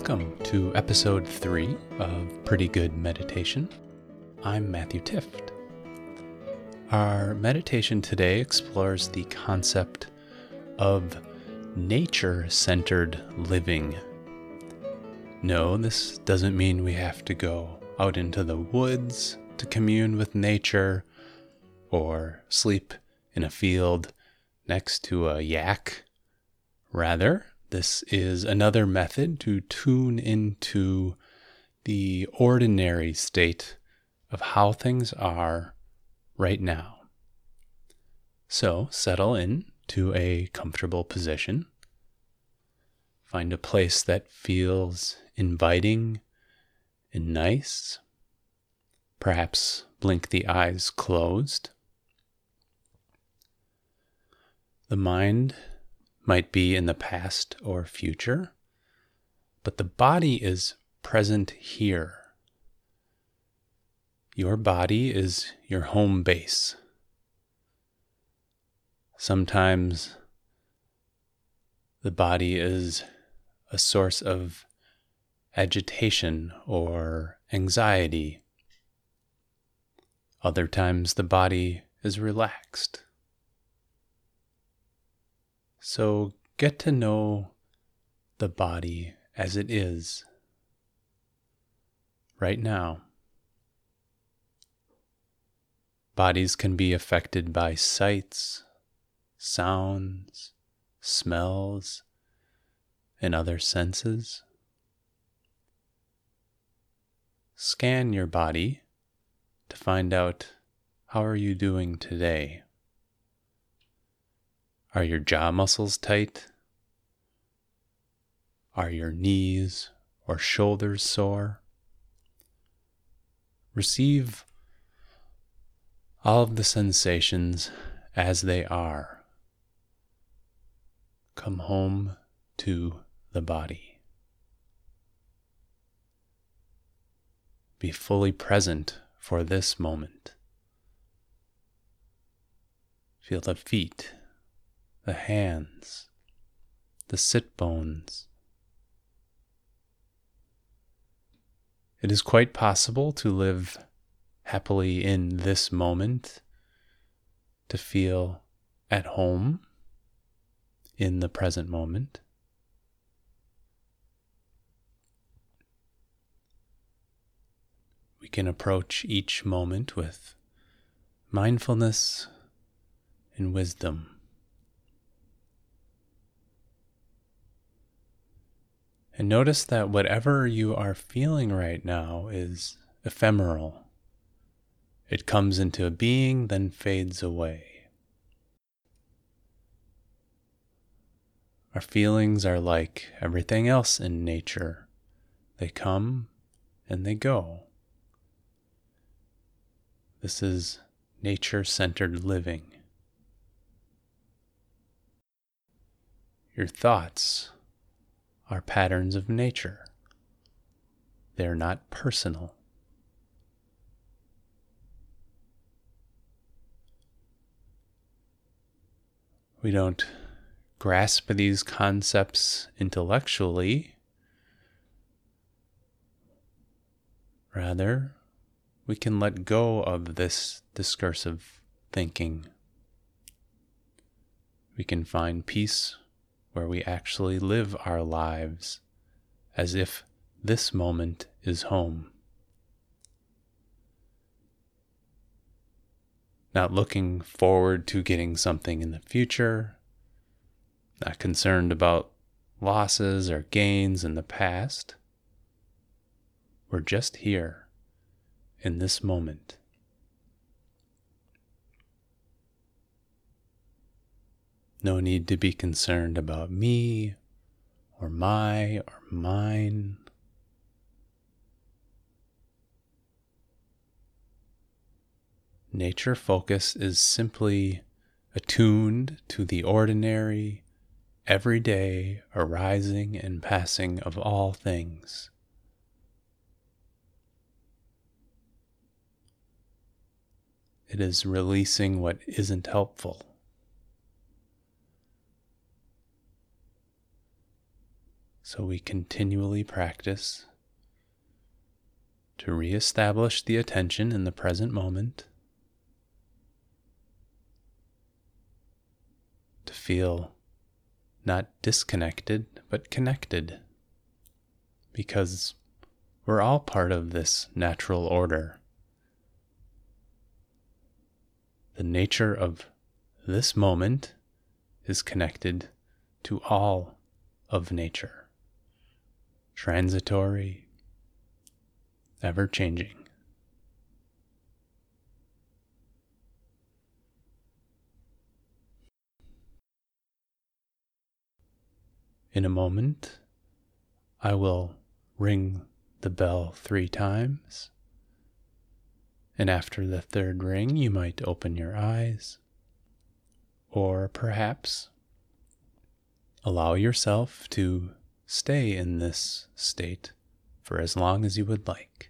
Welcome to episode three of Pretty Good Meditation. I'm Matthew Tift. Our meditation today explores the concept of nature centered living. No, this doesn't mean we have to go out into the woods to commune with nature or sleep in a field next to a yak. Rather, this is another method to tune into the ordinary state of how things are right now. So settle in to a comfortable position. Find a place that feels inviting and nice. Perhaps blink the eyes closed. The mind might be in the past or future, but the body is present here. Your body is your home base. Sometimes the body is a source of agitation or anxiety. Other times the body is relaxed. So get to know the body as it is right now. Bodies can be affected by sights, sounds, smells, and other senses. Scan your body to find out how are you doing today? Are your jaw muscles tight? Are your knees or shoulders sore? Receive all of the sensations as they are. Come home to the body. Be fully present for this moment. Feel the feet the hands, the sit bones. It is quite possible to live happily in this moment, to feel at home in the present moment. We can approach each moment with mindfulness and wisdom. And notice that whatever you are feeling right now is ephemeral. It comes into being, then fades away. Our feelings are like everything else in nature they come and they go. This is nature centered living. Your thoughts are patterns of nature. They're not personal. We don't grasp these concepts intellectually. Rather, we can let go of this discursive thinking. We can find peace where we actually live our lives as if this moment is home. Not looking forward to getting something in the future, not concerned about losses or gains in the past. We're just here in this moment. No need to be concerned about me or my or mine. Nature focus is simply attuned to the ordinary, everyday arising and passing of all things. It is releasing what isn't helpful. So we continually practice to reestablish the attention in the present moment, to feel not disconnected, but connected, because we're all part of this natural order. The nature of this moment is connected to all of nature, transitory, ever changing. In a moment, I will ring the bell three times. And after the third ring, you might open your eyes. Or perhaps allow yourself to stay in this state for as long as you would like.